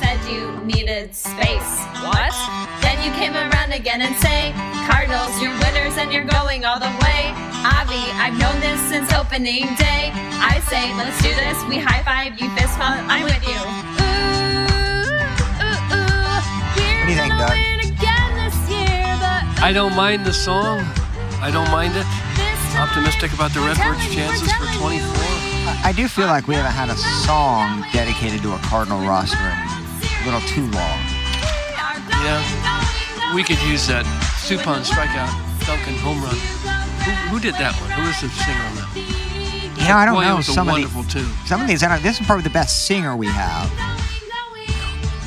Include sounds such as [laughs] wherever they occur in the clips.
Said you needed space. What? Then you came around again and say, Cardinals, you're winners and you're going all the way. Avi, I've known this since opening day. I say, let's do this. We high five, you fist bump, I'm with you. Ooh, ooh, ooh. We're do you think, gonna Doug? win again this year, but I don't mind the song. I don't mind it. Optimistic about the we're Redbirds' telling you, we're chances for 24. I do feel like we haven't had a song dedicated to a Cardinal roster in a little too long. Yeah. We could use that Supon strikeout, Duncan home run. Who, who did that one? Who was the singer on that? You know, I don't Boy, it know was a some of the, wonderful tune. some of these. I don't, this is probably the best singer we have.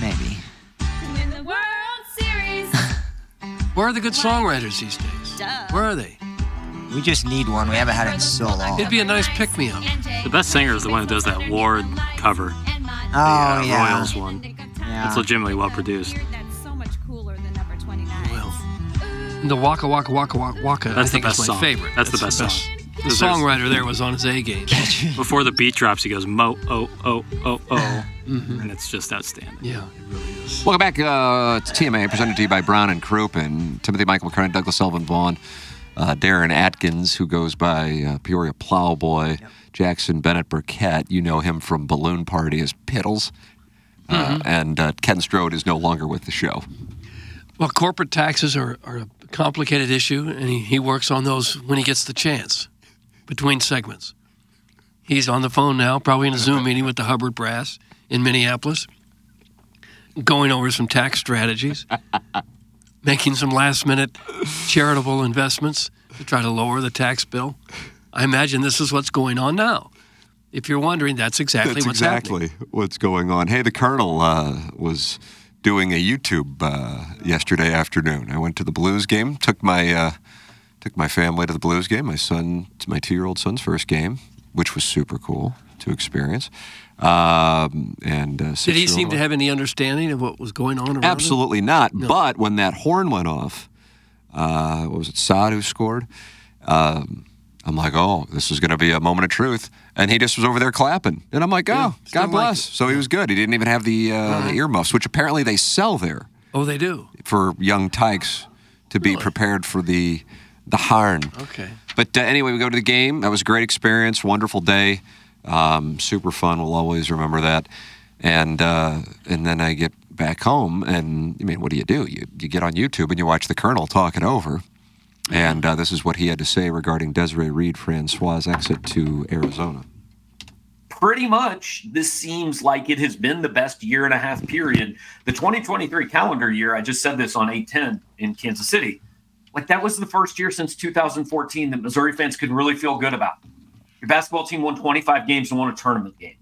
Maybe. Win the World Series. Where are the good songwriters these days? Where are they? We just need one. We haven't had it in so long. It'd be a nice pick-me-up. The best singer is the one who does that Ward cover, Oh the uh, yeah. Royals one. Yeah. It's legitimately well produced. That's so much cooler than number 29. Well, the Waka Waka Waka Waka Waka. I That's the think best is my song. favorite. That's the best song. The There's- songwriter there was on his A game. [laughs] Before the beat drops, he goes mo oh oh oh oh, Mm-hmm. and it's just outstanding. Yeah, it really is. Welcome back uh, to TMA, presented to you by Brown and Crouppen. Timothy Michael McCartney, Douglas Sullivan Vaughn, uh, Darren Atkins, who goes by uh, Peoria Plowboy, Jackson Bennett Burkett. You know him from Balloon Party as Piddles. Uh, and uh, Ken Strode is no longer with the show. Well, corporate taxes are, are a complicated issue, and he, he works on those when he gets the chance between segments. He's on the phone now, probably in a Zoom meeting with the Hubbard Brass in Minneapolis, going over some tax strategies, [laughs] making some last minute charitable investments to try to lower the tax bill. I imagine this is what's going on now. If you're wondering, that's exactly That's what's exactly happening. what's going on. Hey, the Colonel uh, was doing a YouTube uh, yesterday afternoon. I went to the Blues game. Took my uh, took my family to the Blues game. My son, my two year old son's first game, which was super cool to experience. Um, and uh, Did he seem to have any understanding of what was going on around him? Absolutely not. But when that horn went off, uh, what was it, who scored? Um, I'm like, oh, this is going to be a moment of truth. And he just was over there clapping. And I'm like, oh, Yeah, God bless. it. So he was good. He didn't even have the, uh, the earmuffs, which apparently they sell there Oh, they do. for young tykes to be prepared for the the horn. Okay. But uh, anyway, we go to the game. That was a great experience, wonderful day, um, super fun. We'll always remember that. And uh, and then I get back home, and I mean, what do you do? You you get on YouTube and you watch the Colonel talk it over. And uh, this is what he had to say regarding Desiree Reed Francois' exit to Arizona. pretty much this seems like it has been the best year and a half period. The 2023 calendar year, I just said this on 810 in Kansas City. Like that was the first year since 2014 that Missouri fans could really feel good about. Your basketball team won 25 games and won a tournament game.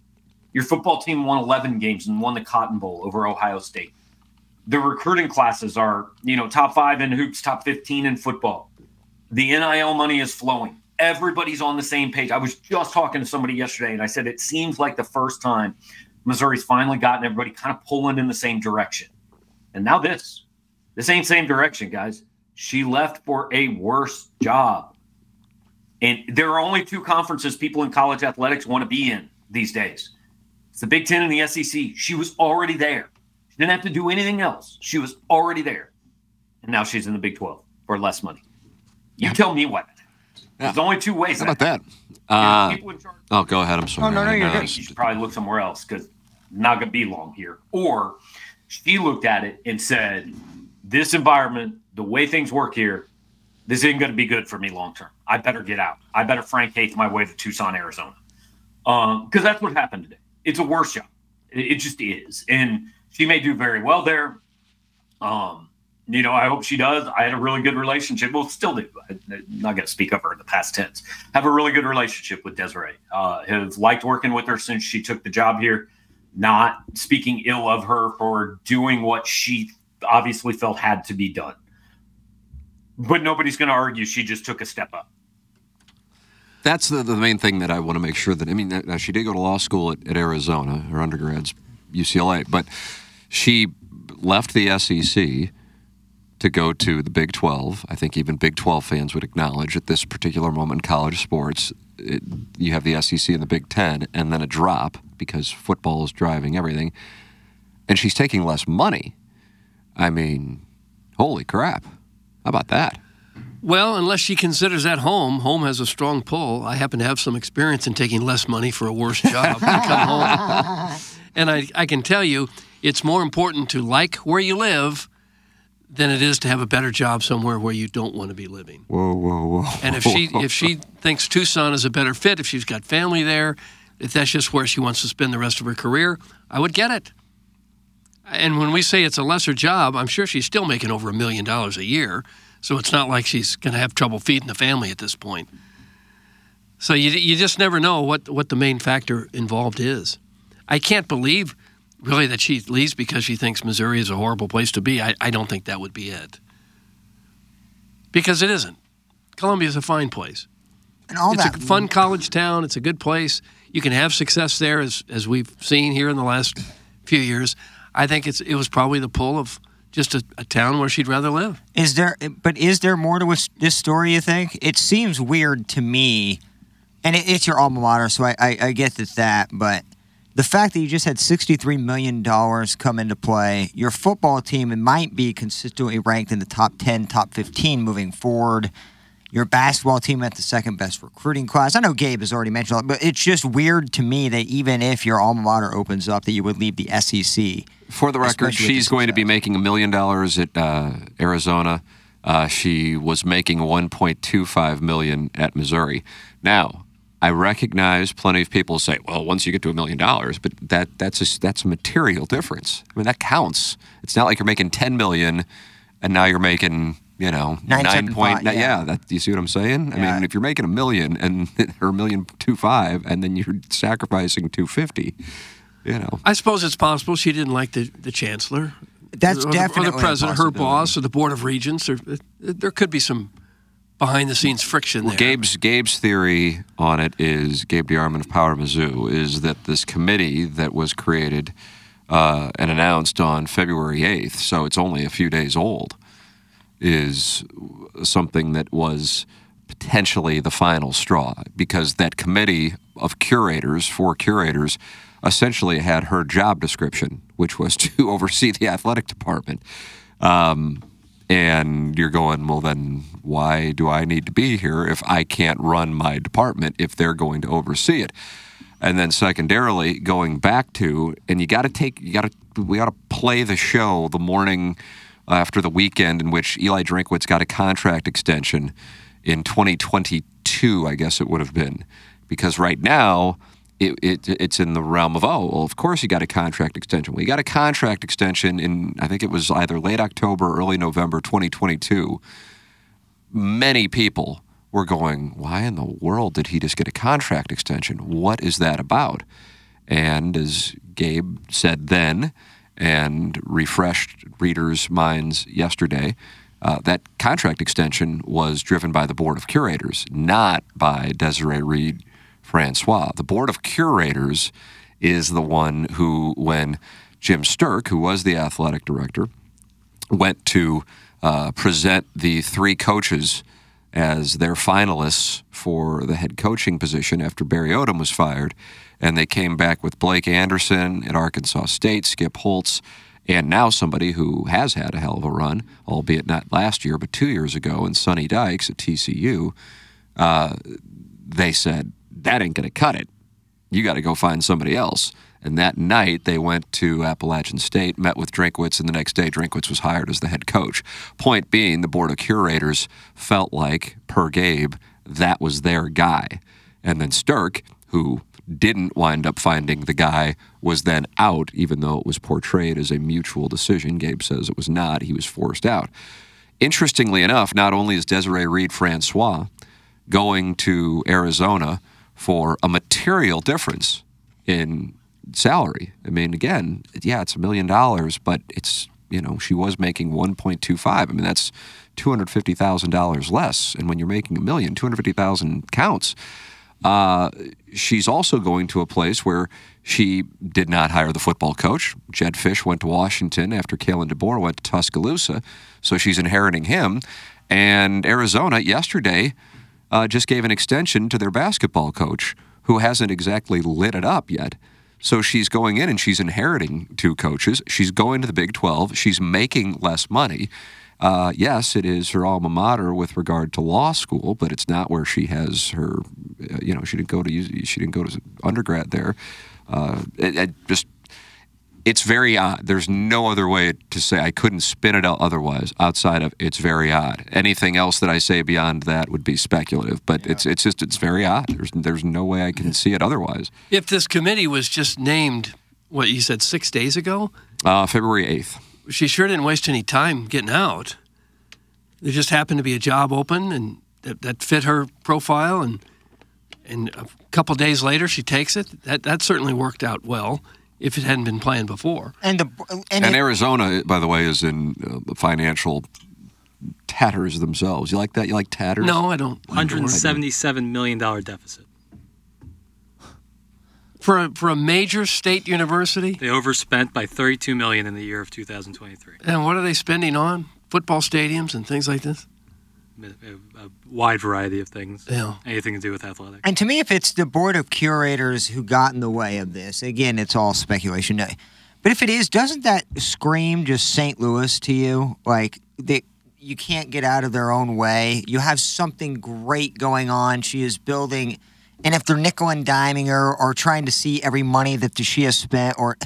Your football team won 11 games and won the Cotton Bowl over Ohio State. The recruiting classes are, you know, top five in hoops, top 15 in football. The NIL money is flowing. Everybody's on the same page. I was just talking to somebody yesterday and I said it seems like the first time Missouri's finally gotten everybody kind of pulling in the same direction. And now this. This ain't same direction, guys. She left for a worse job. And there are only two conferences people in college athletics want to be in these days. It's the Big Ten and the SEC. She was already there. She didn't have to do anything else. She was already there. And now she's in the Big 12 for less money. You tell me what. There's only two ways. How about that? Uh, people in charge. oh, go ahead. I'm sorry. no, no, I you're know. I you should probably look somewhere else because not going to be long here. Or she looked at it and said, this environment, the way things work here, this isn't going to be good for me long term. I better get out. I better Frank Haith my way to Tucson, Arizona. Because um, that's what happened today. It's a worse job. It, it, just is. And she may do very well there. Um, you know, I hope she does. I had a really good relationship. Well, still do. I'm not going to speak of her in the past tense. Have a really good relationship with Desiree. Uh, have liked working with her since she took the job here. Not speaking ill of her for doing what she obviously felt had to be done. But nobody's going to argue she just took a step up. That's the, the main thing that I want to make sure that I mean, she did go to law school at, at Arizona, her undergrad's UCLA, but she left the SEC to go to the Big 12. I think even Big 12 fans would acknowledge at this particular moment in college sports, it, you have the SEC and the Big 10, and then a drop because football is driving everything. And she's taking less money. I mean, holy crap. How about that? Well, unless she considers that home, home has a strong pull. I happen to have some experience in taking less money for a worse job [laughs] and come home. And I, I can tell you, it's more important to like where you live than it is to have a better job somewhere where you don't want to be living. Whoa, whoa, whoa. And if she if she [laughs] thinks Tucson is a better fit, if she's got family there, if that's just where she wants to spend the rest of her career, I would get it. And when we say it's a lesser job, I'm sure she's still making over a million dollars a year. So it's not like she's going to have trouble feeding the family at this point. So you, you just never know what, what the main factor involved is. I can't believe really that she leaves because she thinks Missouri is a horrible place to be. I, I don't think that would be it. Because it isn't. Columbia is a fine place. And all it's that a fun college town. It's a good place. You can have success there, as, as we've seen here in the last few years. I think it's it was probably the pull of just a, a, town where she'd rather live. Is there? But is there more to this story? You think? It seems weird to me, and it, it's your alma mater, so I, I, I get that that. But the fact that you just had sixty-three million dollars come into play, your football team might be consistently ranked in the top ten, top fifteen moving forward. Your basketball team at the second best recruiting class. I know Gabe has already mentioned it, but it's just weird to me that even if your alma mater opens up, that you would leave the SEC. For the record, she's going to be making a million dollars at uh, Arizona. Uh, she was making 1.25 million at Missouri. Now, I recognize plenty of people say, "Well, once you get to a million dollars," but that that's a, that's a material difference. I mean, that counts. It's not like you're making 10 million and now you're making you know, nine, nine point. yeah. yeah, that you see what I'm saying? I mean, if you're making a million and [laughs] or a million two five, and then you're sacrificing two fifty, you know. I suppose it's possible she didn't like the, the chancellor. That's or the, or the president, her boss, or the board of regents. Or, there could be some behind the scenes friction Well, there. Gabe's Gabe's theory on it is Gabe DeArmond of Power Mizzou is that this committee that was created uh, and announced on February eighth, so it's only a few days old, is something that was potentially the final straw because that committee of curators, four curators, essentially had her job description, which was [laughs] to oversee the athletic department. Um, and you're going, well, then why do I need to be here if I can't run my department if they're going to oversee it? And then secondarily, going back to, and you got to take, you got to, we got to play the show the morning after the weekend in which Eli Drinkwitz got a contract extension in 2022, I guess it would have been, because right now it, it it's in the realm of oh well of course you got a contract extension. Well, you got a contract extension in I think it was either late October, or early November 2022. Many people were going, why in the world did he just get a contract extension? What is that about? And as Gabe said then, and refreshed readers' minds yesterday, uh, that contract extension was driven by the Board of Curators, not by Desiree Reed Francois. The Board of Curators is the one who, when Jim Sterk, who was the athletic director, went to uh, present the three coaches as their finalists for the head coaching position after Barry Odom was fired. And they came back with Blake Anderson at Arkansas State, Skip Holtz, and now somebody who has had a hell of a run, albeit not last year, but two years ago, and Sonny Dykes at TCU. Uh, they said, that ain't going to cut it. You got to go find somebody else. And that night, they went to Appalachian State, met with Drinkwitz, and the next day, Drinkwitz was hired as the head coach. Point being, the board of curators felt like, per Gabe, that was their guy. And then Sterk, who didn't wind up finding the guy, was then out, even though it was portrayed as a mutual decision. Gabe says it was not. He was forced out. Interestingly enough, not only is Desiree Reed Francois going to Arizona for a material difference in salary. I mean, again, yeah, it's a million dollars, but it's, you know, she was making 1.25. I mean, that's $250,000 less. And when you're making a million, 250,000 counts. Uh, she's also going to a place where she did not hire the football coach. Jedd Fisch went to Washington after Kalen DeBoer went to Tuscaloosa. So she's inheriting him. And Arizona yesterday uh, just gave an extension to their basketball coach, who hasn't exactly lit it up yet. So she's going in and she's inheriting two coaches. She's going to the Big 12. She's making less money. Uh, yes, it is her alma mater with regard to law school, but it's not where she has her. Uh, you know, she didn't go to she didn't go to undergrad there. Uh, it, it just it's very odd. There's no other way to say. I couldn't spin it out otherwise. Outside of it's very odd. Anything else that I say beyond that would be speculative. But yeah. it's it's just it's very odd. There's there's no way I can see it otherwise. If this committee was just named, what you said six days ago, uh, February eighth. She sure didn't waste any time getting out. There just happened to be a job open and that, that fit her profile, and and a couple days later she takes it. That that certainly worked out well if it hadn't been planned before. And the and, and it, Arizona, by the way, is in uh, financial tatters themselves. You like that? You like tatters? No, I don't. Hundred seventy-seven million dollar deficit for a, for a major state university. They overspent by thirty-two million in the year of two thousand twenty-three. And what are they spending on? Football stadiums and things like this. A, uh, a wide variety of things. Yeah. Anything to do with athletics. And to me, if it's the board of curators who got in the way of this, again, it's all speculation. But if it is, doesn't that scream just St. Louis to you? Like they, you can't get out of their own way. You have something great going on. She is building, and if they're nickel and diming her or trying to see every money that she has spent, or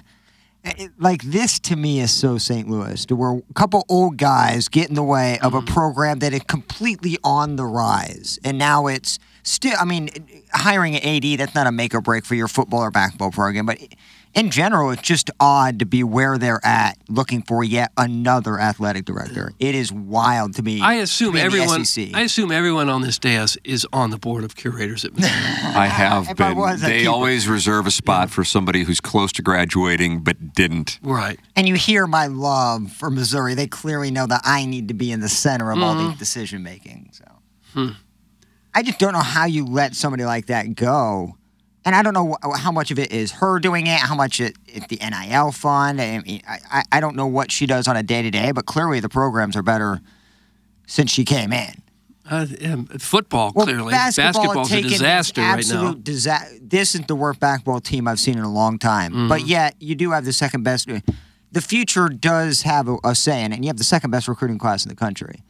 like this to me is so St. Louis, to where a couple old guys get in the way of a mm-hmm. program that is completely on the rise, and now it's still. I mean, hiring an AD that's not a make or break for your football or basketball program, but in general, it's just odd to be where they're at, looking for yet another athletic director. It is wild to me. I assume everyone. I assume everyone on this dais is on the board of curators at. Missouri. [laughs] I have been. I they always reserve a spot yeah. for somebody who's close to graduating but didn't. Right. And you hear my love for Missouri. They clearly know that I need to be in the center of mm-hmm. all the decision making. So. Hmm. I just don't know how you let somebody like that go and I don't know how much of it is her doing it, how much it, it the NIL fund. I, mean, I, I don't know what she does on a day to day, but clearly the programs are better since she came in. Uh, yeah, football well, clearly basketball basketball's a disaster right now. Disa- this isn't the worst basketball team I've seen in a long time. Mm-hmm. But yet you do have the second best. The future does have a, a say in it, and you have the second best recruiting class in the country.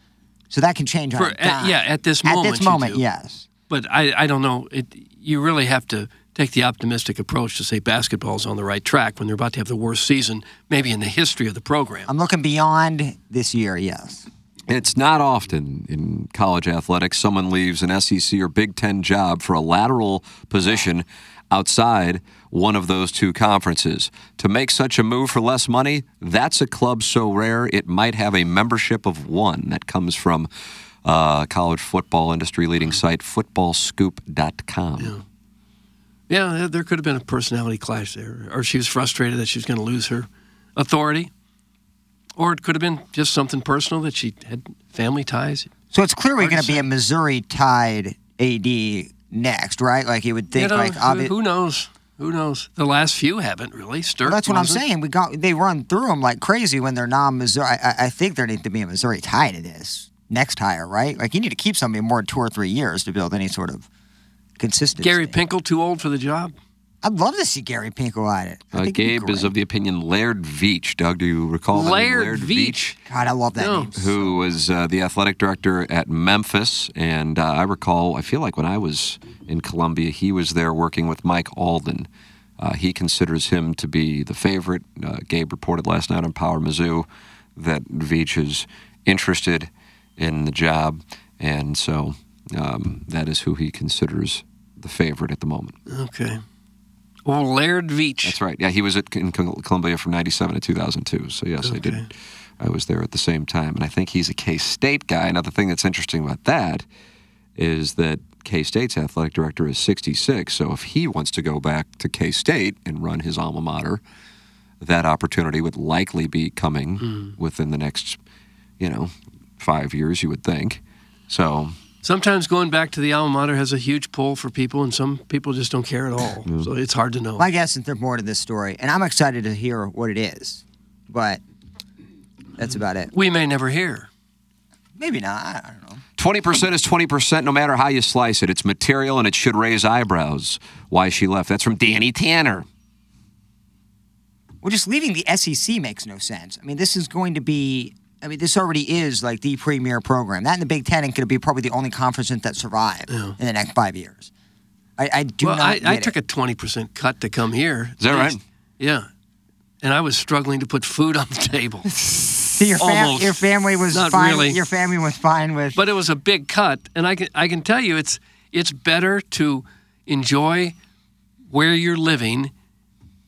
So that can change. For, at, yeah, at this moment. At this moment, yes. But I, I don't know. It, you really have to take the optimistic approach to say basketball's on the right track when they're about to have the worst season maybe in the history of the program. I'm looking beyond this year, yes. It's not often in college athletics someone leaves an SEC or Big Ten job for a lateral position outside one of those two conferences. To make such a move for less money, that's a club so rare it might have a membership of one. That comes from uh, college football industry leading site footballscoop.com. Yeah. Yeah, there could have been a personality clash there, or she was frustrated that she was going to lose her authority, or it could have been just something personal that she had family ties. So it's clearly going to be a Missouri tied AD next, right? Like you would think, you know, like obvi- who knows. Who knows? The last few haven't really. Sterk well, that's what. I'm saying. We got they run through them like crazy when they're non-Missouri. I, I think there needs to be a Missouri tie to this next hire, right? Like you need to keep somebody more than two or three years to build any sort of consistency. Gary Pinkel too old for the job? I'd love to see Gary Pinkel at it. Uh, Gabe is of the opinion Laird Veatch. Doug, do you recall Laird, Laird Veatch? God, I love that no. name. Who was uh, the athletic director at Memphis. And uh, I recall, I feel like when I was in Columbia, he was there working with Mike Alden. Uh, he considers him to be the favorite. Uh, Gabe reported last night on Power Mizzou that Veatch is interested in the job, and so um, that is who he considers the favorite at the moment. Okay. Well, Laird Veatch. That's right. Yeah, he was at in Columbia from '97 to 2002. So yes, I did. I was there at the same time, and I think he's a K State guy. Now, the thing that's interesting about that is that K State's athletic director is 66. So if he wants to go back to K State and run his alma mater, that opportunity would likely be coming Hmm. within the next, you know, five years. You would think. So Sometimes going back to the alma mater has a huge pull for people, and some people just don't care at all. So it's hard to know. My guess is there's more to this story, and I'm excited to hear what it is, but that's about it. We may never hear. Maybe not. I don't know. 20% is 20% no matter how you slice it. It's material and it should raise eyebrows. Why she left. That's from Danny Tanner. Well, just leaving the SEC makes no sense. I mean, this is going to be. I mean, this already is like the premier program. That and the Big Ten is going to be probably the only conference that survive in the next five years. I, I do well, not. I, I took it. a 20% cut to come here. Is that right? Yeah. And I was struggling to put food on the table. [laughs] So your, fam- your family was Not fine. really. Your family was fine with. but it was a big cut, and I can I can tell you it's it's better to enjoy where you're living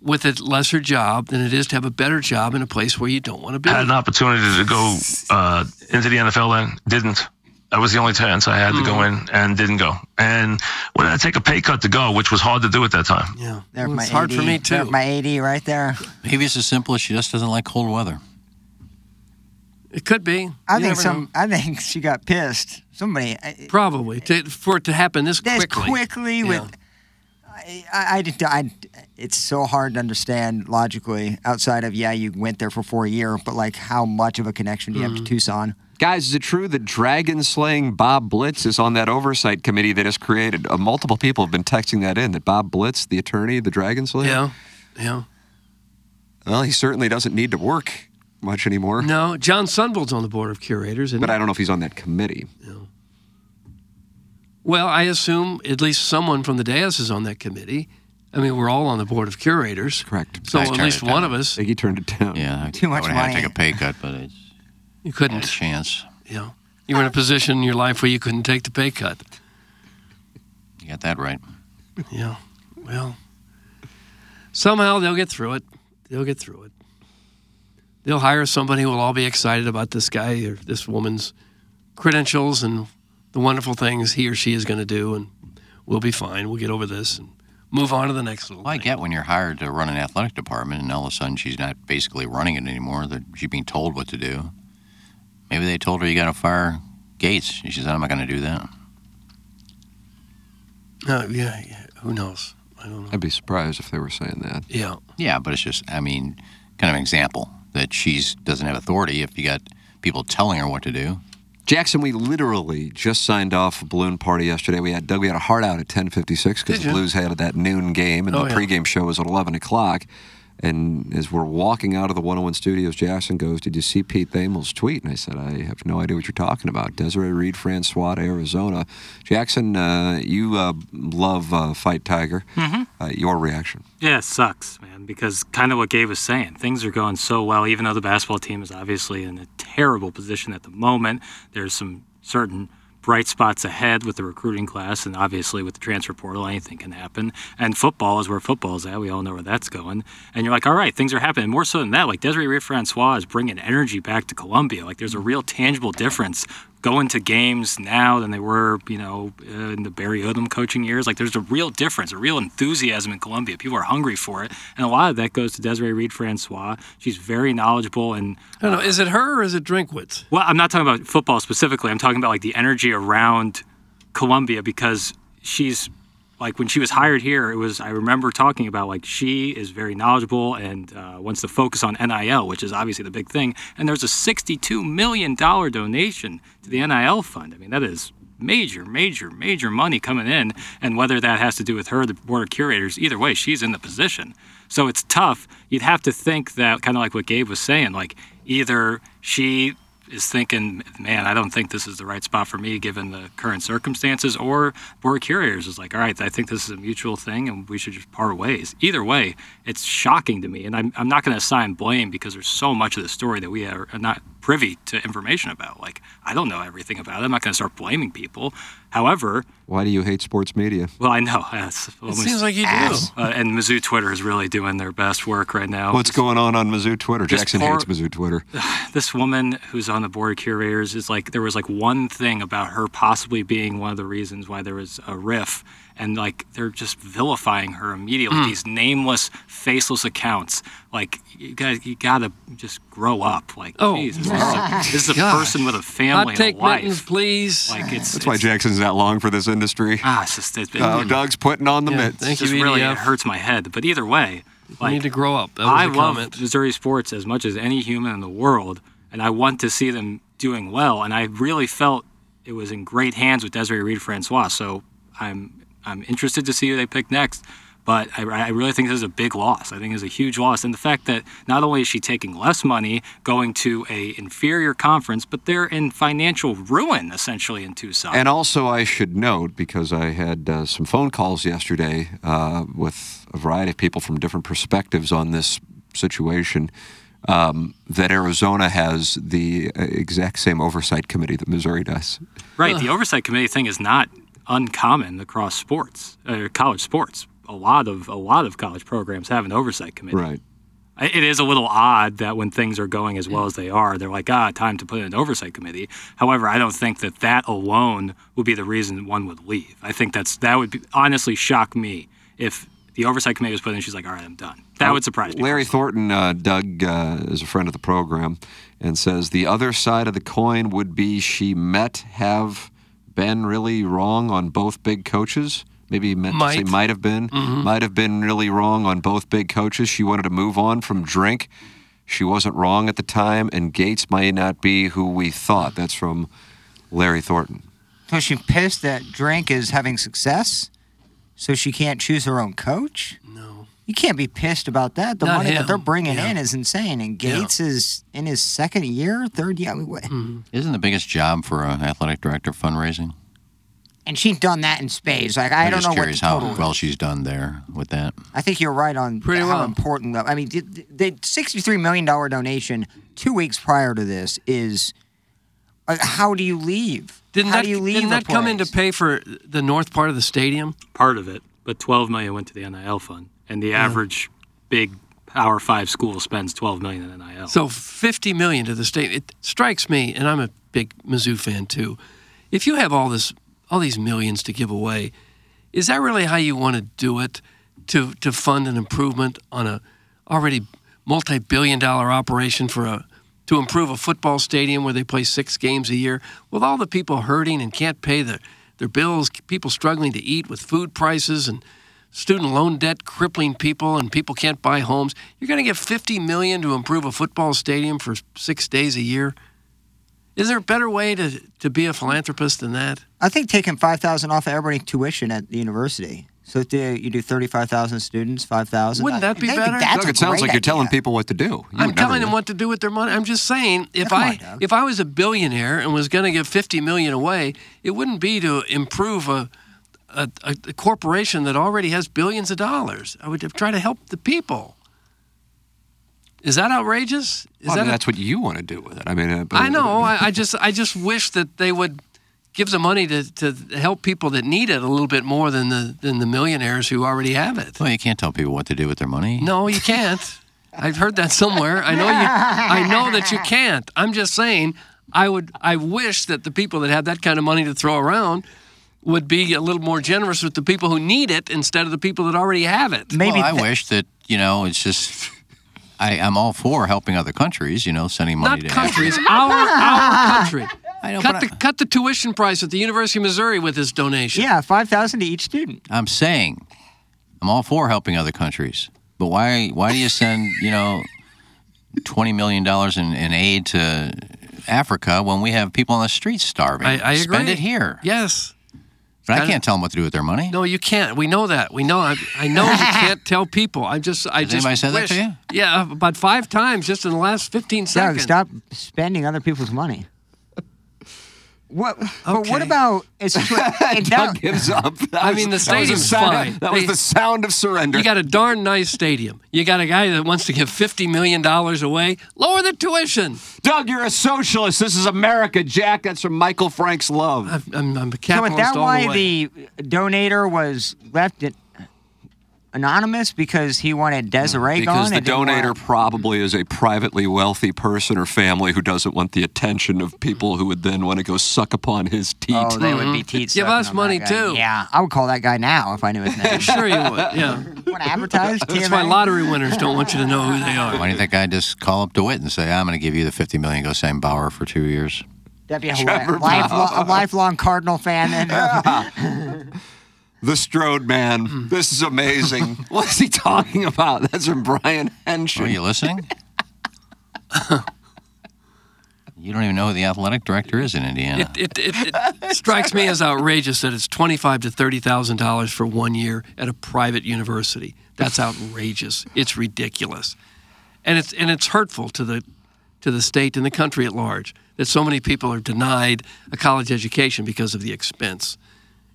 with a lesser job than it is to have a better job in a place where you don't want to be. I had an opportunity to go uh, into the NFL then didn't. That was the only chance I had to go in and didn't go. And when I take a pay cut to go, which was hard to do at that time. Yeah, There's Well, my it's hard for 80 me there's too. My AD right there. Maybe it's as simple as she just doesn't like cold weather. It could be. I You think some. know. I think she got pissed. Somebody. I- Probably to, for it to happen this This quickly. quickly Yeah. with. I, I, I, I, it's so hard to understand logically outside of yeah you went there for four years but like how much of a connection do you have Mm-hmm. to Tucson? Guys, is it true that dragon slaying Bob Blitz is on that oversight committee that is created? Uh, multiple people have been texting that in that Bob Blitz, the attorney, the dragon slayer. Yeah, yeah. Well, he certainly doesn't need to work much anymore. No, John Sunvold's on the board of curators, and But I don't know if he's on that committee. Well, I assume at least someone from the dais is on that committee. I mean, we're all on the board of curators. Correct. So I at turned least it one down. of us. Iggy turned it down. Yeah, I, Too much I would have to money. take a pay cut, but it's You not a couldn't. chance. Yeah. You were in a position in your life where you couldn't take the pay cut. You got that right. Yeah. Well, somehow they'll get through it. They'll get through it. They'll hire somebody who will all be excited about this guy or this woman's credentials and the wonderful things he or she is going to do, and we'll be fine. We'll get over this and move on to the next little. Well, I get when you're hired to run an athletic department, and all of a sudden she's not basically running it anymore. That she's being told what to do. Maybe they told her you got to fire Gates. And she said, "I'm not going to do that." Uh, yeah, yeah. Who knows? I don't know. I'd be surprised if they were saying that. Yeah. Yeah, but it's just, I mean, kind of an example that she's doesn't have authority if you got people telling her what to do. Jackson, we literally just signed off a balloon party yesterday. We had Doug. We had a heart out at 10:56 because the? Blues had that noon game, and Oh, the yeah. pregame show was at 11 o'clock. And as we're walking out of the 101 studios, Jackson goes, "Did you see Pete Thamel's tweet?" And I said, "I have no idea what you're talking about." Desiree Reed, Francois, Arizona. Jackson, uh, you uh, love uh, Fight Tiger. Mhm. Uh, your reaction? Yeah, it sucks, man, because kind of what Gabe was saying. Things are going so well, even though the basketball team is obviously in a terrible position at the moment. There's some certain bright spots ahead with the recruiting class, and obviously with the transfer portal, anything can happen. And football is where football is at. We all know where that's going. And you're like, all right, things are happening. More so than that, like Desiree Francois is bringing energy back to Columbia. Like there's a real tangible difference going to games now than they were, you know, uh, in the Barry Odom coaching years. Like there's a real difference, a real enthusiasm in Columbia. People are hungry for it, and a lot of that goes to Desiree Reed Francois. She's very knowledgeable and. I don't know. Is it her or is it Drinkwitz? Well, I'm not talking about football specifically. I'm talking about like the energy around Columbia because she's like when she was hired here, it was I remember talking about like she is very knowledgeable and uh, wants to focus on NIL, which is obviously the big thing. And there's a 62 million dollar donation to the NIL fund. I mean, that is major, major, major money coming in. And whether that has to do with her, the board of curators, either way, she's in the position. So it's tough. You'd have to think that kind of like what Gabe was saying, like either she is thinking, man, I don't think this is the right spot for me given the current circumstances, or board curators is like, all right, I think this is a mutual thing and we should just part ways. Either way, it's shocking to me, and I'm, I'm not going to assign blame because there's so much of the story that we are not privy to information about. Like, I don't know everything about it. I'm not going to start blaming people. However, Why do you hate sports media? well, I know. That's It seems like you do. Uh, and Mizzou Twitter is really doing their best work right now. What's going on on Mizzou Twitter? This Jackson poor- hates Mizzou Twitter. [sighs] this woman who's on the board of curators is like there was like one thing about her possibly being one of the reasons why there was a riff and like they're just vilifying her immediately Hmm. these nameless faceless accounts like you guys you gotta just grow up like Oh, Jesus, this is a, this is a gosh. person with a family Hot take and a life mittens, please. like it's That's why Jackson's not long for this industry. ah it's just it's been, Oh, Doug's putting on the Yeah, mitts. thank it's you, just really it EDF. hurts my head but either way You need to grow up. That was I love comment. Missouri sports as much as any human in the world, and I want to see them doing well. And I really felt it was in great hands with Desiree Reed Francois. So I'm I'm interested to see who they pick next. But I, I really think this is a big loss. I think it's a huge loss, and the fact that not only is she taking less money, going to a inferior conference, but they're in financial ruin essentially in Tucson. And also, I should note because I had uh, some phone calls yesterday uh, with a variety of people from different perspectives on this situation. Um, that Arizona has the uh, exact same oversight committee that Missouri does. Right. The oversight committee thing is not uncommon across sports, uh, college sports. A lot of a lot of college programs have an oversight committee. Right. It is a little odd that when things are going as well as they are, they're like, ah, time to put in an oversight committee. However, I don't think that that alone would be the reason one would leave. I think that's that would be, honestly shock me if the oversight committee was put in. She's like, all right, I'm done. That would surprise me. Larry Thornton, uh, Doug uh, is a friend of the program, and says the other side of the coin would be she met have been really wrong on both big coaches. Maybe meant to say Might. might have been, Mhm. might have been really wrong on both big coaches. She wanted to move on from Drink. She wasn't wrong at the time, and Gates might not be who we thought. That's from Larry Thornton. So she pissed that Drink is having success, so she can't choose her own coach. No, you can't be pissed about that. The Not money that they're bringing Yeah. in is insane, and Yeah. Gates is in his second year, third year. I mean, what- mm-hmm. Isn't the biggest job for an athletic director fundraising? And she's done that in spades. Like I I'm don't just know what how total. well she's done there with that. I think you're right on Pretty how well. important. that- I mean, the, the sixty-three million dollar donation two weeks prior to this is. Like, how do you leave? Didn't how that, do you leave didn't a that come in to pay for the north part of the stadium? part of it, but 12 million went to the NIL fund, and the average big Power Five school spends 12 million in NIL. So 50 million to the state. It strikes me, and I'm a big Mizzou fan too. If you have all this, all these millions to give away, is that really how you want to do it? To to fund an improvement on a already multi-billion-dollar operation for a to improve a football stadium where they play six games a year, with all the people hurting and can't pay their their bills, people struggling to eat with food prices and student loan debt crippling people and people can't buy homes. You're going to get 50 million to improve a football stadium for 6 days a year? Is there a better way to, to be a philanthropist than that? I think taking five thousand off of everybody's tuition at the university. So if they- you do thirty-five thousand students, five thousand. Wouldn't that be better? Doug, it sounds like you're telling people what to do. You I'm telling them what to do with their money. I'm just saying, if come I on, if I was a billionaire and was going to give 50 million away, it wouldn't be to improve a, a, a, a corporation that already has billions of dollars. I would try to help the people. Is that outrageous? Is Well, I that mean, a- that's what you want to do with it. I mean, uh, I know. I, I just I just wish that they would give the money to, to help people that need it a little bit more than the than the millionaires who already have it. Well, you can't tell people what to do with their money. No, you can't. [laughs] I've heard that somewhere. I know you. I know that you can't. I'm just saying. I would. I wish that the people that have that kind of money to throw around would be a little more generous with the people who need it instead of the people that already have it. Maybe well, I th- wish that you know it's just. I, I'm all for helping other countries. You know, sending money Not to countries. Our our country. [laughs] I know, cut but the cut the tuition price at the University of Missouri with this donation. Yeah, five thousand to each student. I'm saying, I'm all for helping other countries, but why? Why do you send you know, twenty million dollars in, in aid to Africa when we have people on the streets starving? I, I agree. Spend it here. Yes. But I Kinda- can't tell them what to do with their money. No, you can't. We know that. We know. I, I know you [laughs] can't tell people. I just. I Has just anybody said that to you? Yeah, about five times just in the last fifteen Doug, seconds. stop spending other people's money. What? But what Okay. about? It's, [laughs] it Doug does- gives up. That I was- mean, the that was a stadium's sound- fine. That was They- the sound of surrender. You got a darn nice stadium. You got a guy that wants to give fifty million dollars away. Lower the tuition. Doug, you're a socialist. This is America, Jack. That's from Michael Frank's Love. I'm, I'm, I'm a So capitalist is that all why the way. the donator was left it anonymous because he wanted Desiree because gone? the and didn't donator want- probably is a privately wealthy person or family who doesn't want the attention of people who would then want to go suck upon his teat. Oh, they would be mm-hmm. teat Give us money too. Yeah, I would call that guy now if I knew his name. [laughs] Sure you would. Yeah. want to advertise? That's why lottery winners don't want you to know who they are. Why don't you think I just call up DeWitt and say, I'm going to give you the 50 million, go Sam Bauer for two years? That'd be a, li- lifelong, a lifelong Cardinal fan. Then. [laughs] [laughs] The Strode man. Hmm. This is amazing. [laughs] What's he talking about? That's from Brian Henshin. Are you listening? [laughs] you don't even know who the athletic director is in Indiana. It, it, it, it strikes me as outrageous that it's twenty-five to thirty thousand dollars for one year at a private university. That's outrageous. It's ridiculous, and it's and it's hurtful to the to the state and the country at large that so many people are denied a college education because of the expense.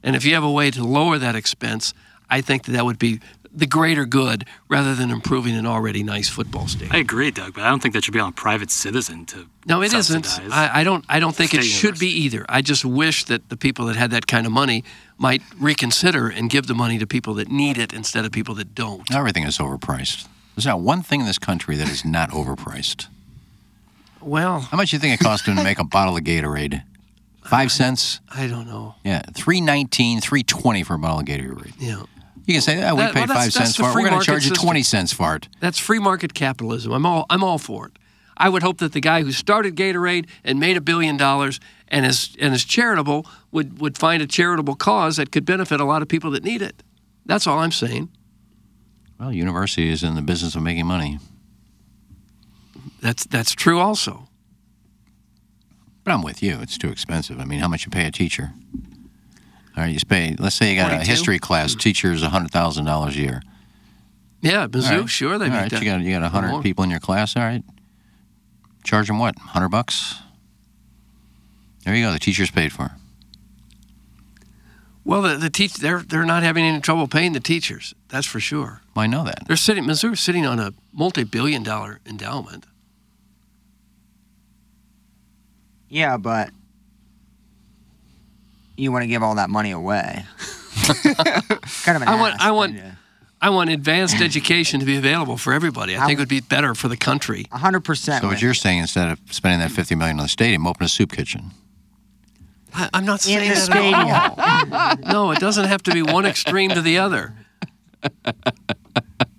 And if you have a way to lower that expense, I think that that would be the greater good rather than improving an already nice football stadium. I agree, Doug, but I don't think that should be on a private citizen to No, it isn't. I, I don't. I don't think it State should be either. I just wish that the people that had that kind of money might reconsider and give the money to people that need it instead of people that don't. Everything is overpriced. There's not one thing in this country that is not overpriced. Well, How much do you think it cost him to make a bottle of Gatorade? Five cents? I don't know. Yeah, three nineteen, three twenty for a bottle of Gatorade. Yeah, You can say, oh, we That- paid well, that's- five that's cents for it. We're going to charge you system. twenty cents for it. that's free market capitalism. I'm all. I'm all for it. I would hope that the guy who started Gatorade and made a billion dollars and is and is charitable would would find a charitable cause that could benefit a lot of people that need it. That's all I'm saying. Well, university is in the business of making money. That's that's true also. But I'm with you. It's too expensive. I mean, how much you pay a teacher? All right, you pay. Let's say you got a history class. Teacher is hundred thousand dollars a year. Yeah, Mizzou, right. sure they All make right, that. you got you got hundred people in your class. All right, charge them what? Hundred bucks. There you go. The teacher's paid for. Well, the, the teach they're they're not having any trouble paying the teachers. That's for sure. Well, I know that. They're sitting Missouri's sitting on a multi-billion-dollar endowment. Yeah, but you want to give all that money away. [laughs] kind of an I want ass I want thing I want advanced education to be available for everybody. I think it would be better for the country. A hundred percent. So what you're saying instead of spending that fifty million on the stadium, open a soup kitchen. I, I'm not saying the that at all. no, it doesn't have to be one extreme to the other. [laughs]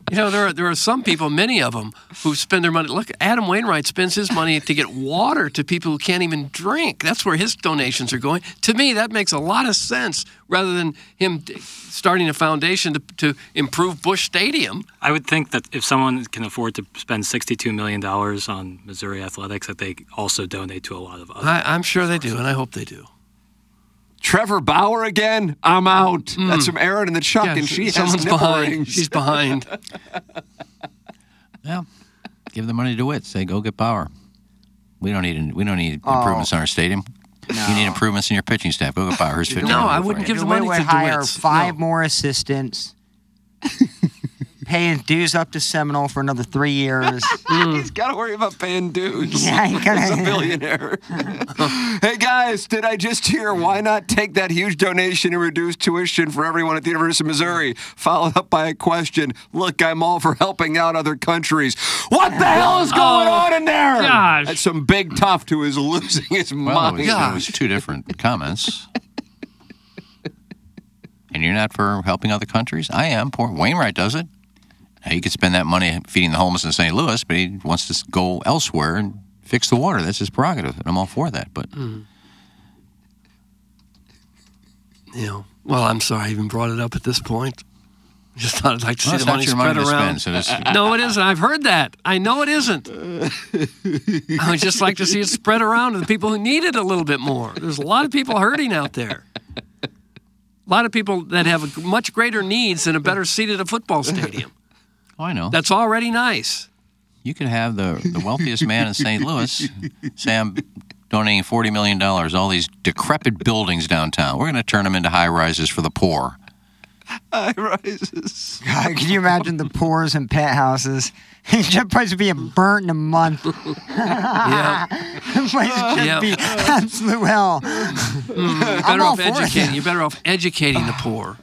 You know, there are there are some people, many of them, who spend their money. Look, Adam Wainwright spends his money to get water to people who can't even drink. That's where his donations are going. To me, that makes a lot of sense. Rather than him starting a foundation to, to improve Busch Stadium. I would think that if someone can afford to spend $62 million on Missouri athletics, that they also donate to a lot of other. I'm sure they do, and I hope they do. Trevor Bauer again? I'm out. Hmm. That's from Aaron and the Chuck, Yeah, and she has someone's behind. rings. She's behind. [laughs] Yeah, give the money to DeWitt. Say go get Bauer. We don't need we don't need Oh. improvements in our stadium. You need improvements in your pitching staff. Go get Bauer. Here's fifty. No, I wouldn't give the money would to hire DeWitt's. five No. more assistants. [laughs] Paying dues up to Seminole for another three years. [laughs] He's got to worry about paying dues. Yeah, he gotta- He's a billionaire. [laughs] hey guys, did I just hear? Why not take that huge donation and reduce tuition for everyone at the University of Missouri? Followed up by a question. Look, I'm all for helping out other countries. What the hell is going Oh, on in there? gosh. That's some big tough who is losing his Well, it mind. was, it was two different [laughs] comments. and you're not for helping other countries? I am. Poor Wainwright does it. Now, he could spend that money feeding the homeless in St. Louis, but he wants to go elsewhere and fix the water. That's his prerogative, and I'm all for that. But mm-hmm. You know, well, I'm sorry I even brought it up at this point. Just thought I'd like to see Well, the money spread money around. spend, so no, it isn't. I've heard that. I know it isn't. [laughs] I would just like to see it spread around to the people who need it a little bit more. There's a lot of people hurting out there. A lot of people that have much greater needs than a better seat at a football stadium. Oh, I know. That's already nice. You could have the, the wealthiest man in St. Louis [laughs] say, I'm donating $40 million, all these decrepit buildings downtown. We're going to turn them into high rises for the poor. High rises. God, can you imagine the poors and penthouses? [laughs] that place would be burnt in a month. [laughs] Yeah. the place would just Yeah. be absolute hell. Mm, I'm better off educating. You're better off educating the poor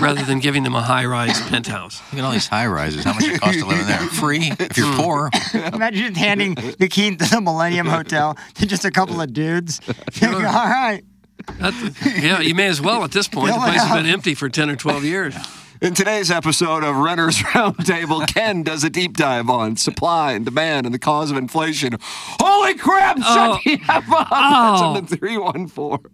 rather than giving them a high-rise penthouse. Look at all these high rises. How much it costs to live in there? Free [laughs] if you're poor. Imagine just handing the key to the Millennium Hotel to just a couple of dudes. [laughs] [laughs] All right. That- yeah, you may as well at this point. The Fill it place has been empty for 10 or 12 years. In today's episode of Renter's Roundtable, Ken does a deep dive on supply and demand and the cause of inflation. Holy crap! Oh. Shut Oh. the F up! Oh. That's on the 314.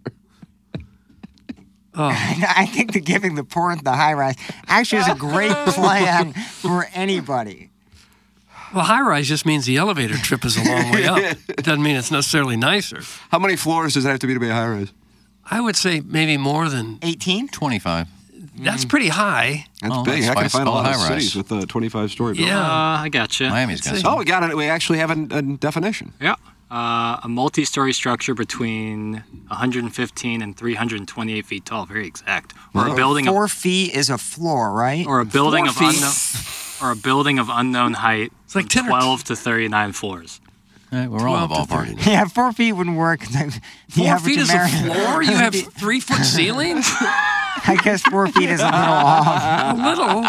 Oh. [laughs] I think the giving the poor the high rise actually is a great [laughs] plan for anybody. Well, high-rise just means the elevator trip is a long way up. [laughs] It doesn't mean it's necessarily nicer. How many floors does it have to be to be a high rise? I would say maybe more than 18? 25. That's pretty high. That's Oh, big. that's I can find a lot of high-rise. cities with a 25 story building. Yeah. Uh, I got gotcha. You. Miami's got It's a- some. Oh, we got it. We actually have a, a definition. Yeah. Uh, a multi-story structure between 115 and 328 feet tall, very exact. Or a building Four of, feet is a floor, right? or a building Four of feet. unknown, or a building of unknown height. It's like 10 or 12 to 39 floors. All right, we're all in the 12 to ballpark. Yeah, [laughs] four feet wouldn't work. [laughs] The Four average feet is a American- floor? You [laughs] have three-foot ceilings? I guess four feet is a little off. A little.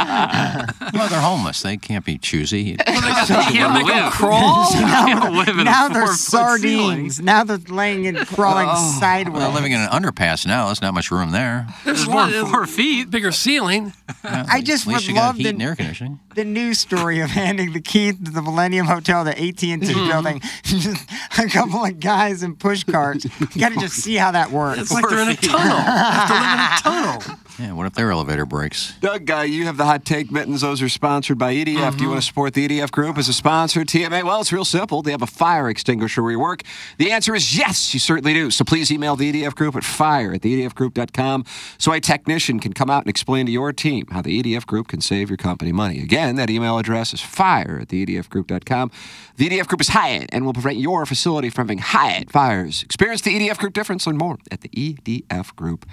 [laughs] Well, they're homeless. They can't be choosy. You can't make them crawl? Can't live in [laughs] now they're four-foot sardines. Now they're laying and crawling sideways. Well, they're living in an underpass now. There's not much room there. There's more than four feet. bigger ceiling. I just would love heat the, and air conditioning. the news story of handing the key to the Millennium Hotel, the AT&T Mm-hmm. building, just [laughs] a couple of guys in push carts. You got to just see how that works. It's like they're in a tunnel. They have to live in a tunnel. Yeah, what if their elevator breaks? Doug, uh, you have the hot take mittens. Those are sponsored by EDF. Do you Mm-hmm. want to support the EDF group as a sponsor? TMA? Well, it's real simple. They have a fire extinguisher where you work. The answer is yes, you certainly do. So please email the EDF group at fire at theedfgroup.com so a technician can come out and explain to your team how the EDF group can save your company money. Again, that email address is fire at theedfgroup.com. The EDF group is Hyatt and will prevent your facility from having Hyatt fires. Experience the EDF group difference and more at the EDF group.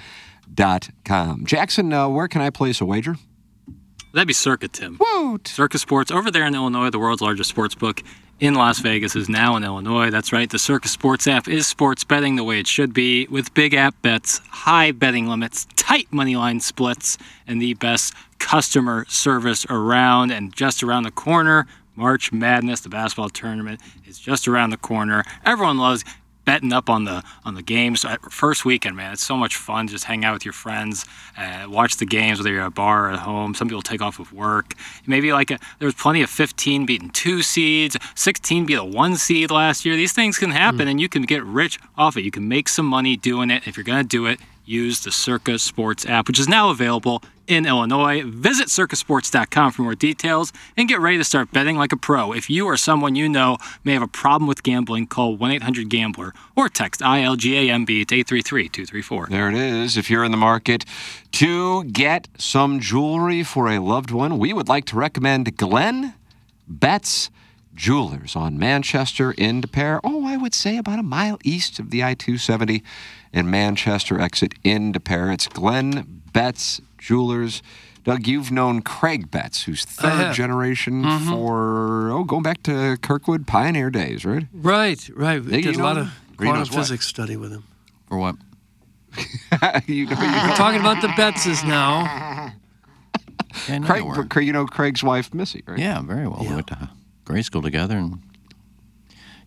Dot. Jackson, uh, where can I place a wager? That'd be Circa, Tim. Woot! Circa Sports over there in Illinois, the world's largest sports book in Las Vegas is now in Illinois. That's right. The Circa Sports app is sports betting the way it should be with big app bets, high betting limits, tight money line splits, and the best customer service around. And just around the corner, March Madness, the basketball tournament, is just around the corner. Everyone loves betting up on the on the games. First weekend man it's so much fun just hang out with your friends uh, watch the games whether you're at a bar or at home. Some people take off of work. Maybe like a, there was plenty of 15 beating two seeds 16 beat a one seed last year. These things can happen and you can get rich off it. You can make some money doing it if you're going to do it use the circa sports app which is now available in Illinois. Visit circasports.com for more details and get ready to start betting like a pro. If you or someone you know may have a problem with gambling, call 1 800 Gambler or text ILGAMB to 833 234. There it is. If you're in the market to get some jewelry for a loved one, we would like to recommend Glenn Betz Jewelers on Manchester in Des Peres. Oh, I would say about a mile east of the I 270 and Manchester exit into Des Peres. It's Glenn Betz Jewelers. Doug, you've known Craig Betz, who's third have. generation mm-hmm. for, oh, going back to Kirkwood Pioneer days, right? Right, right. We Yeah, you did a lot him? of quantum knows what? physics study with him. For what? [laughs] you know, We're talking about the Betzes now. Yeah, Craig, you were. Craig- you know Craig's wife, Missy, right? Yeah, very well. We went to grade school together, and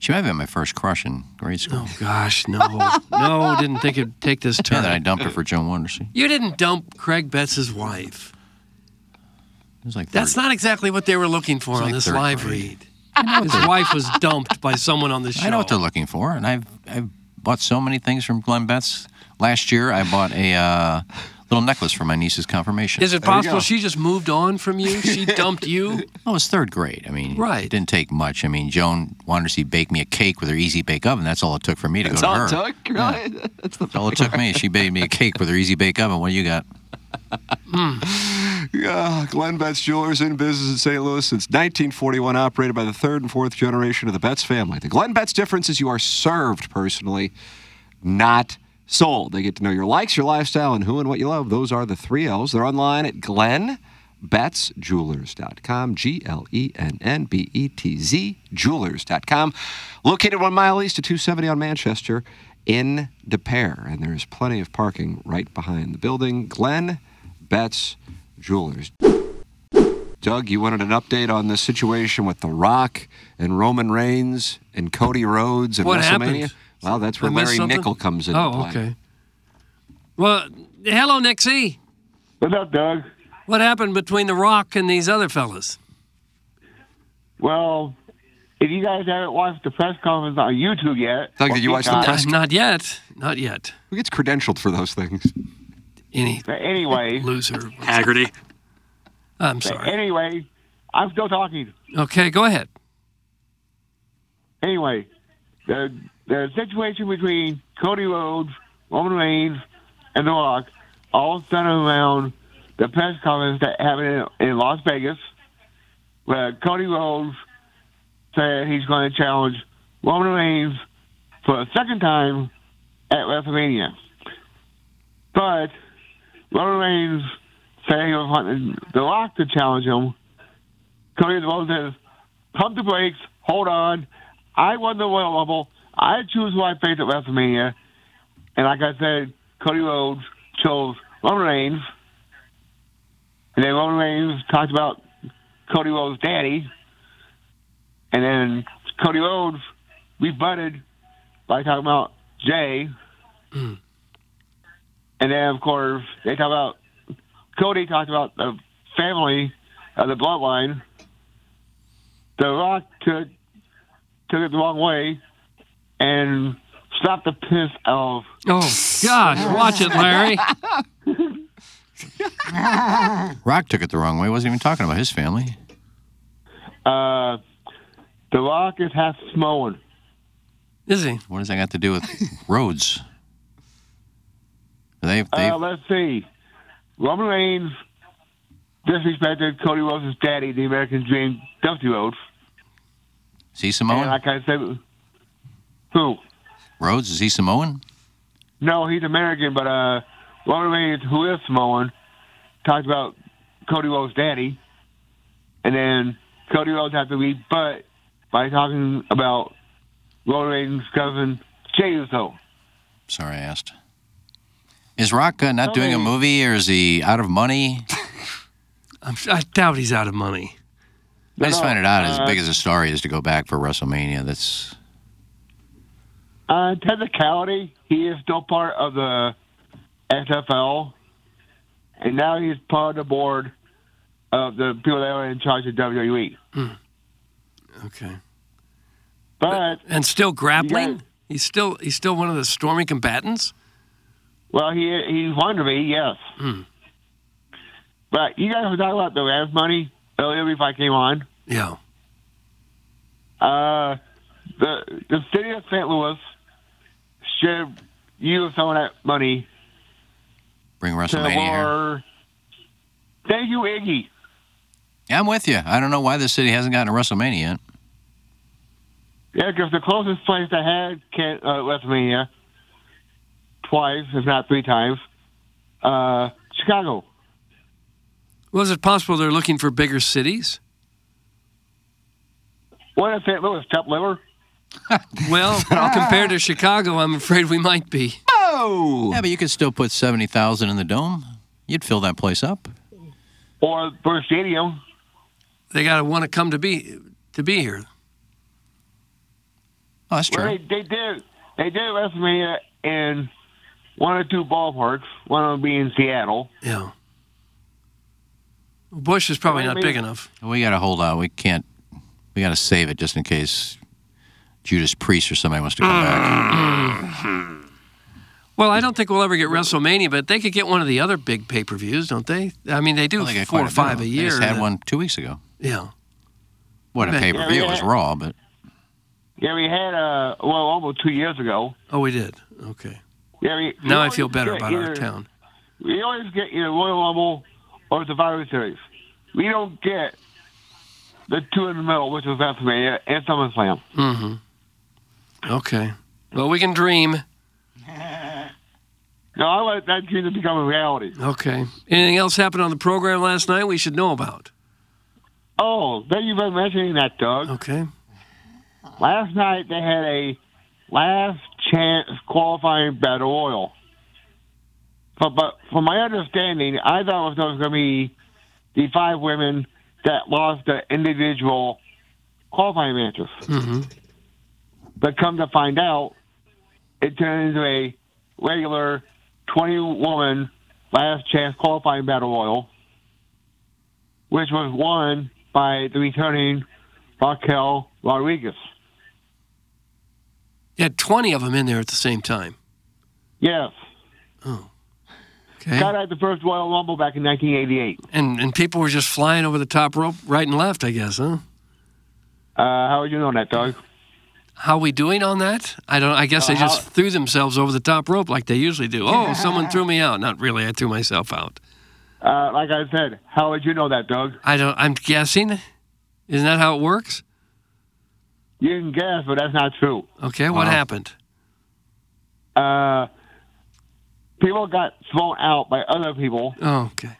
she might have been my first crush in grade school. Oh gosh, no, no, didn't think it'd take this Yeah, turn. then I dumped her for Joan Wondersen. You didn't dump Craig Betz' wife. It was like That's not exactly what they were looking for on like this live grade. read. His wife was dumped by someone on the show. I know what they're looking for, and I've I've bought so many things from Glenn Betz. Last year, I bought a uh, little necklace for my niece's confirmation. Is it possible she just moved on from you? She [laughs] dumped you? Oh, it was third grade. I mean, Right. It didn't take much. I mean, Joan wanted to see bake me a cake with her easy bake oven. That's all it took for me to That's go to her. That's all her. it took, really? [laughs] That's the That's all it took me. She baked me a cake with her easy bake oven. What do you got? [laughs] Hmm. Yeah, Glenn Betz Jewelers in business in St. Louis since 1941, operated by the third and fourth generation of the Betz family. The Glenn Betz difference is you are served personally, not sold. They get to know your likes, your lifestyle, and who and what you love. Those are the three L's. They're online at glennbetzjewelers.com, G L E N N B E T Z, jewelers.com. Located one mile east of 270 on Manchester in Des Peres. And there's plenty of parking right behind the building. Glenn Betz Jewelers. Doug, you wanted an update on the situation with The Rock and Roman Reigns and Cody Rhodes and What WrestleMania? happened? Well, that's where I missed Larry something? Nickel comes into Oh, play. okay. Well, hello, Nixie. What's up, Doug? What happened between The Rock and these other fellas? Well, if you guys haven't watched the press conference on YouTube yet, Doug, did you watch the Peacock- press- Not yet. Not yet. Who gets credentialed for those things? Any But anyway, [laughs] loser. Haggerty. I'm but sorry. anyway, I'm still talking. Okay, go ahead. Anyway, the the situation between Cody Rhodes, Roman Reigns, and The Rock all centered around the press conference that happened in, in Las Vegas, where Cody Rhodes said he's going to challenge Roman Reigns for a second time at WrestleMania. But Roman Reigns said he was wanting The Rock to challenge him. Cody Rhodes says, pump the brakes, hold on. I won the Royal Rumble. I choose who I face at WrestleMania. And like I said, Cody Rhodes chose Roman Reigns. And then Roman Reigns talked about Cody Rhodes' daddy. And then Cody Rhodes rebutted by talking about Jey. Hmm. And then, of course, they talk about Cody talked about the family of the bloodline. The Rock took took it the wrong way and stop the piss out of. Oh, God. Watch it, Larry. [laughs] Rock took it the wrong way. Wasn't even talking about his family. Uh, the Rock is half Samoan. Is he? What does that got to do with Rhodes? They've, they, Uh, let's see. Roman Reigns disrespected Cody Rhodes' daddy, the American Dream, Dusty Rhodes. See he Samoan? And like I said, who? Rhodes, is he Samoan? No, he's American, but uh, Roman Reigns, who is Samoan, talked about Cody Rhodes' daddy, and then Cody Rhodes had to rebut by talking about Roman Reigns' cousin Jey Uso. Sorry, I asked. Is Rock uh, not doing a movie, or is he out of money? [laughs] I'm, I doubt he's out of money. I just find it odd, as uh, big as a star he is, to go back for WrestleMania. That's Uh, technicality, he is still part of the XFL, and now he's part of the board of the people that are in charge of WWE. Okay. But And still grappling? got- He's still he's still one of the stormy combatants? well, he he's wanted to be, yes. Hmm. But you guys were talking about the Rams money earlier before I came on. Yeah. Uh, the the city of St. Louis should use some of that money bring to WrestleMania here. Thank you, Iggy. Yeah, I'm with you. I don't know why the city hasn't gotten a WrestleMania yet. Yeah, because the closest place I had can uh, WrestleMania twice, if not three times, uh, Chicago. Was it possible they're looking for bigger cities? What What is St. Louis? Top liver? [laughs] Well, compared to Chicago, I'm afraid we might be. Oh! Yeah, but you could still put 70,000 in the dome. You'd fill that place up. Or Burr Stadium? They got to want to come to be to be here. Oh, that's Well, true. they, they did. They did WrestleMania in one or two ballparks. One of them being Seattle. Yeah. Busch is probably not big enough. We got to hold out. We can't. We got to save it just in case Judas Priest or somebody wants to come back. Well, I don't think we'll ever get WrestleMania, but they could get one of the other big pay per views, don't they? I mean, they do Well, they got four quite or five bit. a They year. just had that- one two weeks ago. Yeah. What a pay per view. It was. Raw, but Yeah, we had uh well almost two years ago. Oh, we did. Okay. Yeah, we, Now I feel better get about our town. we always get either Royal Rumble or the Survivor Series. We don't get the two in the middle, which is WrestleMania and SummerSlam. Mm-hmm. Okay. Well, we can dream. [laughs] No, I let that dream to become a reality. Okay. Anything else happened on the program last night we should know about? Oh, thank you for mentioning that, Doug. Okay. Last night they had a last chance qualifying battle royal. But, but from my understanding, I thought it was going to be the five women that lost the individual qualifying matches. Mm-hmm. But come to find out, it turned into a regular 20 woman last chance qualifying battle royal, which was won by the returning Raquel Rodriguez. You had 20 of them in there at the same time. Yes. Oh. Okay. Got at the first Royal Rumble back in 1988. And and people were just flying over the top rope right and left, I guess, huh? Uh, how would you know that, Doug? How we doing on that? I don't. I guess Uh, they just how- threw themselves over the top rope like they usually do. Oh, someone threw me out. Not really. I threw myself out. Uh, like I said, how would you know that, Doug? I don't. I'm guessing. Isn't that how it works? You can guess, but that's not true. Okay. What Wow. happened? Uh, people got thrown out by other people, Oh, okay.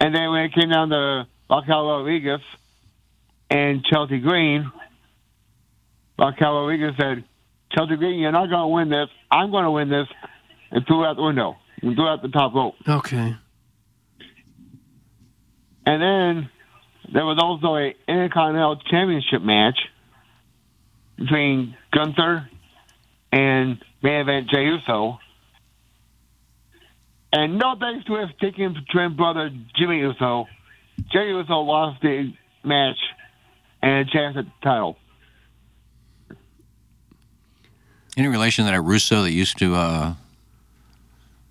and then when it came down to Raquel Rodriguez and Chelsea Green, Raquel Rodriguez said, Chelsea Green, you're not going to win this. I'm going to win this, and threw it out the window and threw it out the top rope. Okay. And then there was also a Intercontinental Championship match between Gunther and main event Jey Uso. And no thanks to his taking twin brother Jimmy Uso, Jey Uso lost the match and a chance at the title. Any relation to that Russo that used to uh,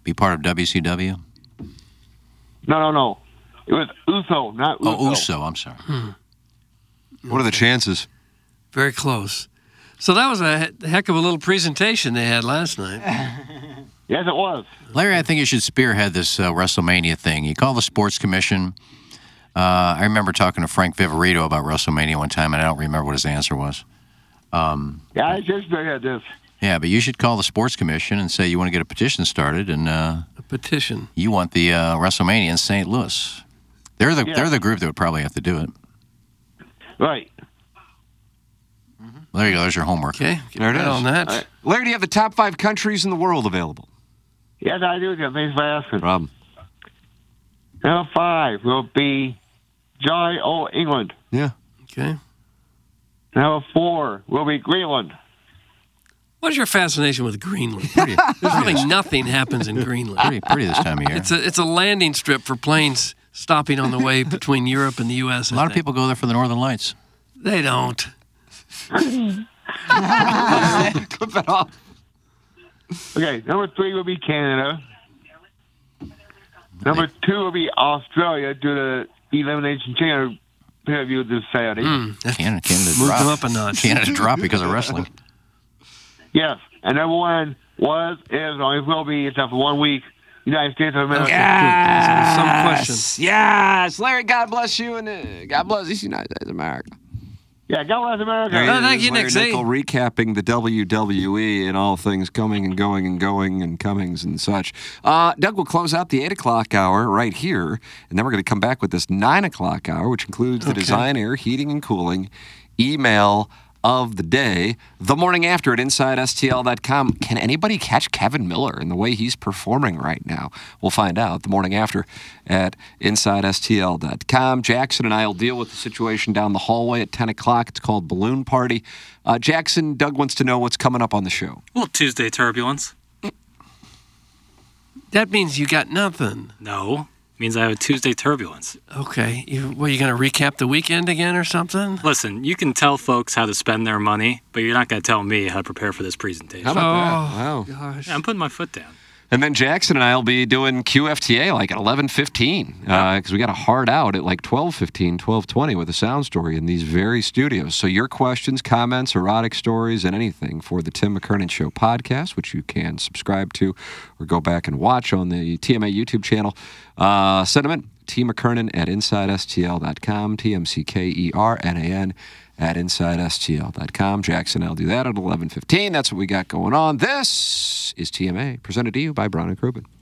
be part of WCW? No, no, no. It was Uso, not Uso. Oh, Uso. I'm sorry. What are the chances? Very close. So that was a heck of a little presentation they had last night. [laughs] yes, it was. Larry, I think you should spearhead this uh, WrestleMania thing. You call the sports commission. Uh, I remember talking to Frank Viverito about WrestleMania one time, and I don't remember what his answer was. Um, Yeah, I just figured this. Yeah, but you should call the sports commission and say you want to get a petition started, and uh, A petition. you want the uh, WrestleMania in St. Louis. They're the Yeah. they're the group that would probably have to do it. Right. Well, there you go. There's your homework. Okay. There it is. on that. All right. Larry, do you have the top five countries in the world available? Yes, I do. Jim. Thanks for asking. Problem. Number five will be Jolly Old England. Yeah. Okay. Number four will be Greenland. What is your fascination with Greenland? Pretty, There's [laughs] really nothing happens in Greenland. pretty, pretty this time of year. It's a it's a landing strip for planes stopping on the way between Europe and the U.S. a lot of people go there for the Northern Lights. They don't. Clip that off. Okay, number three will be Canada. Number two will be Australia due to the Elimination Chamber pay-per-view this Saturday. Mm, Canada, Canada moved dropped. up a notch. Canada dropped because of wrestling. [laughs] Yes, and number one was, is, and always will be, except for one week, United States of America. Yeah. Some question. Yes, Larry. God bless you and uh, God bless this United States of America. Yeah, God bless America. There he Oh, thank is, you, Larry Nick Nickel, recapping the WWE and all things coming and going and going and comings and such. Uh, Doug will close out the eight o'clock hour right here, and then we're going to come back with this nine o'clock hour, which includes the Okay. design, air, heating, and cooling email of the day. The morning after at InsideSTL.com. Can anybody catch Kevin Miller in the way he's performing right now? We'll find out the morning after at InsideSTL.com. Jackson and I will deal with the situation down the hallway at 10 o'clock. It's called Balloon Party. Uh, Jackson, Doug wants to know what's coming up on the show. Well, Tuesday turbulence. That means you got nothing. No, means I have a Tuesday turbulence. Okay. You, what, you going to recap the weekend again or something? Listen, you can tell folks how to spend their money, but you're not going to tell me how to prepare for this presentation. How about Oh, that? Wow. Gosh. Yeah, I'm putting my foot down. And then Jackson and I will be doing QFTA like at 11:15 because we got a hard out at like 12:15, 12:20 with a sound story in these very studios. So your questions, comments, erotic stories, and anything for the Tim McKernan Show podcast, which you can subscribe to or go back and watch on the TMA YouTube channel. Uh, send them in. T McKernan at InsideSTL.com. T M C K E R N A N at InsideSTL.com. Jackson, I'll do that at 11:15. That's what we got going on. This is TMA, presented to you by and Crouppen.